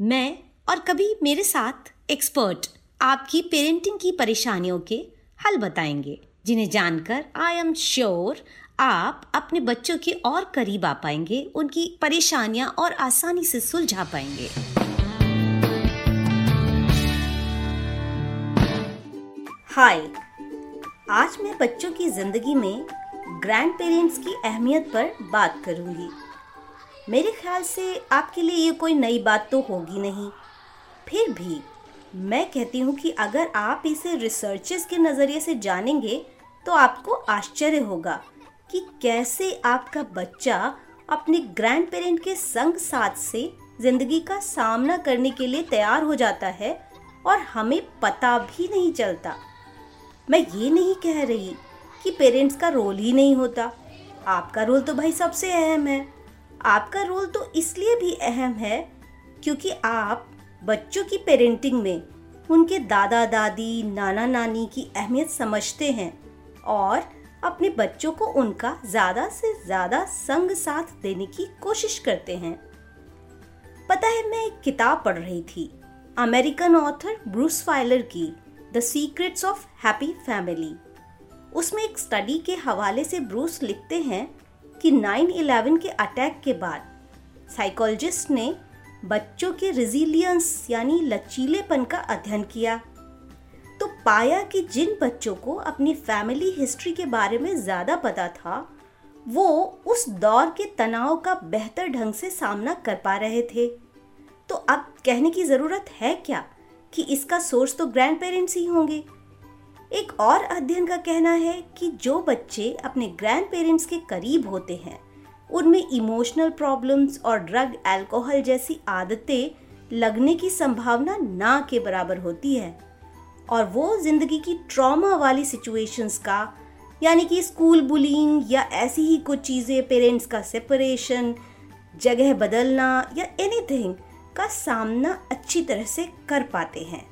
मैं और कभी मेरे साथ एक्सपर्ट आपकी पेरेंटिंग की परेशानियों के हल बताएँगे, जिन्हें जानकर आई एम श्योर आप अपने बच्चों के और करीब आ पाएँगे, उनकी परेशानियाँ और आसानी से सुलझा पाएँगे। हाय आज मैं बच्चों की ज़िंदगी में ग्रैंड पेरेंट्स की अहमियत पर बात करूँगी। मेरे ख्याल से आपके लिए ये कोई नई बात तो होगी नहीं। फिर भी मैं कहती हूँ कि अगर आप इसे रिसर्चेस के नज़रिए से जानेंगे तो आपको आश्चर्य होगा कि कैसे आपका बच्चा अपने ग्रैंड पेरेंट के संग साथ से ज़िंदगी का सामना करने के लिए तैयार हो जाता है और हमें पता भी नहीं चलता। मैं ये नहीं कह रही कि पेरेंट्स का रोल ही नहीं होता। आपका रोल तो भाई सबसे अहम है। आपका रोल तो इसलिए भी अहम है क्योंकि आप बच्चों की पेरेंटिंग में उनके दादा, दादी, नाना, नानी की अहमियत समझते हैं और अपने बच्चों को उनका ज़्यादा से ज़्यादा संग साथ देने की कोशिश करते हैं। पता है, मैं एक किताब पढ़ रही थी, अमेरिकन ऑथर ब्रूस फाइलर की the secrets of happy family उसमें एक स्टडी के हवाले से ब्रूस लिखते हैं कि 9/11 के अटैक के बाद साइकोलॉजिस्ट ने बच्चों के रिजिलियंस यानी लचीलेपन का अध्ययन किया। तो पाया कि जिन बच्चों को अपनी फैमिली हिस्ट्री के बारे में ज़्यादा पता था, वो उस दौर के तनाव का बेहतर ढंग से सामना कर पा रहे थे। तो अब कहने की ज़रूरत है क्या कि इसका सोर्स तो ग्रैंड पेरेंट्स ही होंगे? एक और अध्ययन का कहना है कि जो बच्चे अपने ग्रैंड पेरेंट्स के करीब होते हैं, उनमें इमोशनल प्रॉब्लम्स और ड्रग अल्कोहल जैसी आदतें लगने की संभावना ना के बराबर होती है। और वो ज़िंदगी की ट्रॉमा वाली सिचुएशंस का, यानी कि स्कूल बुलिंग या ऐसी ही कुछ चीज़ें पेरेंट्स का सेपरेशन जगह बदलना या एनीथिंग का सामना अच्छी तरह से कर पाते हैं।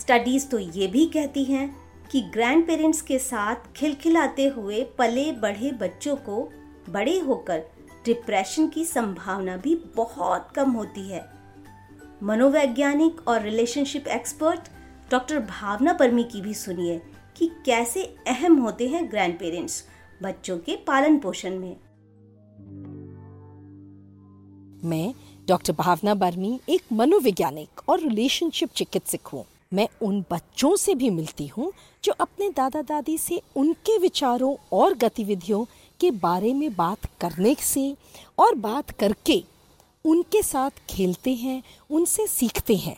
स्टडीज़ तो ये भी कहती हैं कि ग्रैंड पेरेंट्स के साथ खिलखिलाते हुए पले बढ़े बच्चों को बड़े होकर डिप्रेशन की संभावना भी बहुत कम होती है। मनोवैज्ञानिक और relationship expert doctor Bhavna Barmi की भी सुनिए कि कैसे अहम होते हैं ग्रैंड पेरेंट्स बच्चों के पालन पोषण में। मैं डॉक्टर भावना बर्मी एक मनोवैज्ञानिक और रिलेशनशिप चिकित्सक हूँ। मैं उन बच्चों से भी मिलती हूँ जो अपने दादा दादी से उनके विचारों और गतिविधियों के बारे में बात करने से और बात करके उनके साथ खेलते हैं, उनसे सीखते हैं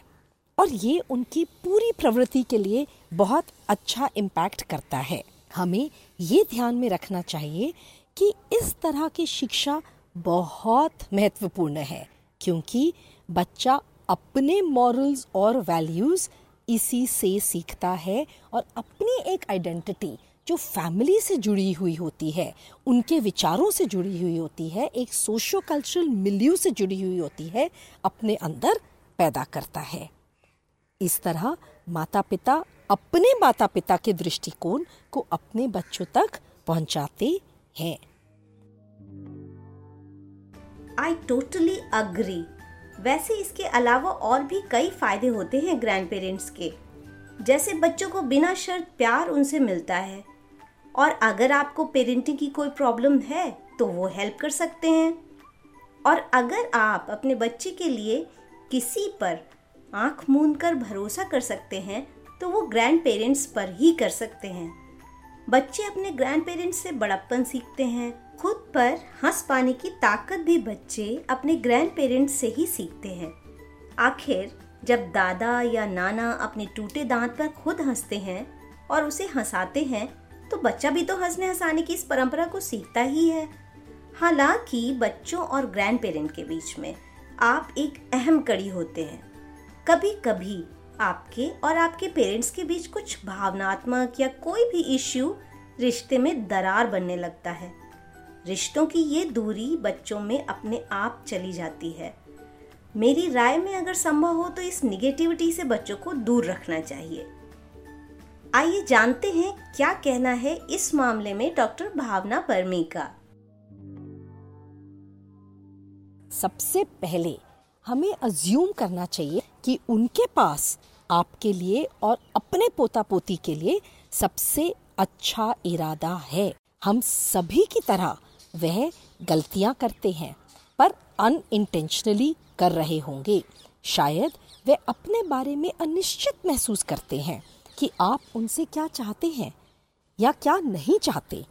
और ये उनकी पूरी प्रवृत्ति के लिए बहुत अच्छा इम्पैक्ट करता है। हमें ये ध्यान में रखना चाहिए कि इस तरह की शिक्षा बहुत महत्वपूर्ण है, क्योंकि बच्चा अपने मॉरल्स और वैल्यूज़ इसी से सीखता है और अपनी एक आइडेंटिटी जो फैमिली से जुड़ी हुई होती है, उनके विचारों से जुड़ी हुई होती है, एक सोशो कल्चरल मिल्यू से जुड़ी हुई होती है, अपने अंदर पैदा करता है। इस तरह माता पिता अपने माता पिता के दृष्टिकोण को अपने बच्चों तक पहुंचाते हैं। आई टोटली अग्री वैसे इसके अलावा और भी कई फ़ायदे होते हैं ग्रैंड पेरेंट्स के। जैसे बच्चों को बिना शर्त प्यार उनसे मिलता है। और अगर आपको पेरेंटिंग की कोई प्रॉब्लम है तो वो हेल्प कर सकते हैं। और अगर आप अपने बच्चे के लिए किसी पर आँख मूंद कर भरोसा कर सकते हैं तो वो ग्रैंड पेरेंट्स पर ही कर सकते हैं। बच्चे अपने ग्रैंड पेरेंट्स से बड़प्पन सीखते हैं। खुद पर हंस पाने की ताकत भी बच्चे अपने ग्रैंड पेरेंट्स से ही सीखते हैं। आखिर, जब दादा या नाना अपने टूटे दांत पर खुद हँसते हैं और उसे हंसाते हैं तो बच्चा भी तो हंसने हंसाने की इस परंपरा को सीखता ही है। हालाँकि बच्चों और ग्रैंड पेरेंट के बीच में आप एक अहम कड़ी होते हैं। कभी कभी आपके और आपके पेरेंट्स के बीच कुछ भावनात्मक या कोई भी इश्यू रिश्ते में दरार बनने लगता है। रिश्तों की ये दूरी बच्चों में अपने आप चली जाती है। मेरी राय में अगर संभव हो तो इस निगेटिविटी से बच्चों को दूर रखना चाहिए। आइए जानते हैं क्या कहना है इस मामले में डॉक्टर भावना परमी का सबसे पहले हमें अज्यूम करना चाहिए कि उनके पास आपके लिए और अपने पोता पोती के लिए सबसे अच्छा इरादा है। हम सभी की तरह वह गलतियाँ करते हैं, पर अनइंटेंशनली कर रहे होंगे। शायद वे अपने बारे में अनिश्चित महसूस करते हैं कि आप उनसे क्या चाहते हैं या क्या नहीं चाहते।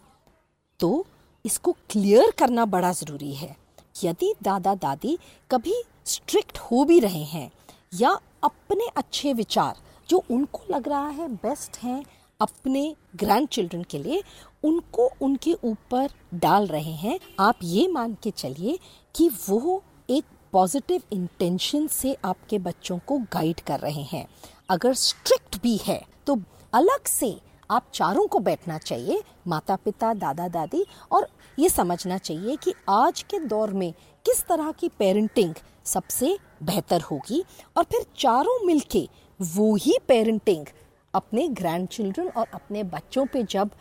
तो इसको क्लियर करना बड़ा ज़रूरी है यदि दादा दादी कभी स्ट्रिक्ट हो भी रहे हैं या अपने अच्छे विचार, जो उनको लग रहा है बेस्ट हैं अपने ग्रैंड चिल्ड्रन के लिए उनको उनके ऊपर डाल रहे हैं। आप ये मान के चलिए कि वो एक पॉजिटिव इंटेंशन से आपके बच्चों को गाइड कर रहे हैं। अगर स्ट्रिक्ट भी है तो अलग से आप चारों को बैठना चाहिए माता पिता दादा दादी और ये समझना चाहिए कि आज के दौर में किस तरह की पेरेंटिंग सबसे बेहतर होगी। और फिर चारों मिलके वो ही पेरेंटिंग अपने ग्रैंड चिल्ड्रन और अपने बच्चों पे जब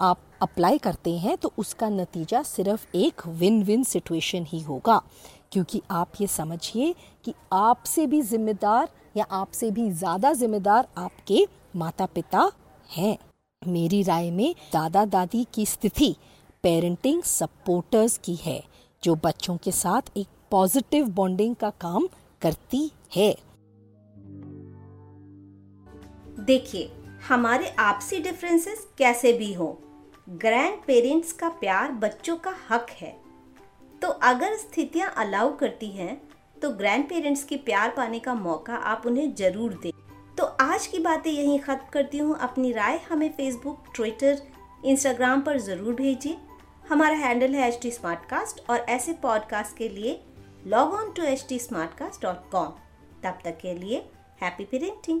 आप अप्लाई करते हैं तो उसका नतीजा सिर्फ़ एक विन विन सिचुएशन ही होगा। क्योंकि आप ये समझिए कि आपसे भी जिम्मेदार या आपसे भी ज़्यादा जिम्मेदार आपके माता पिता हैं। मेरी राय में दादा दादी की स्थिति पेरेंटिंग सपोर्टर्स की है, जो बच्चों के साथ एक पॉजिटिव बॉन्डिंग का काम करती है। देखिए, हमारे आपसी डिफरेंसेस कैसे भी हो ग्रैंड पेरेंट्स का प्यार बच्चों का हक है। तो अगर स्थितियाँ अलाउ करती हैं तो ग्रैंड पेरेंट्स की प्यार पाने का मौका आप उन्हें ज़रूर दें। तो आज की बातें यहीं ख़त्म करती हूँ। अपनी राय हमें फेसबुक ट्विटर इंस्टाग्राम पर ज़रूर भेजिए। हमारा हैंडल है एच टी और ऐसे पॉडकास्ट के लिए log on to H T तब तक के लिए हैप्पी पेरेंटिंग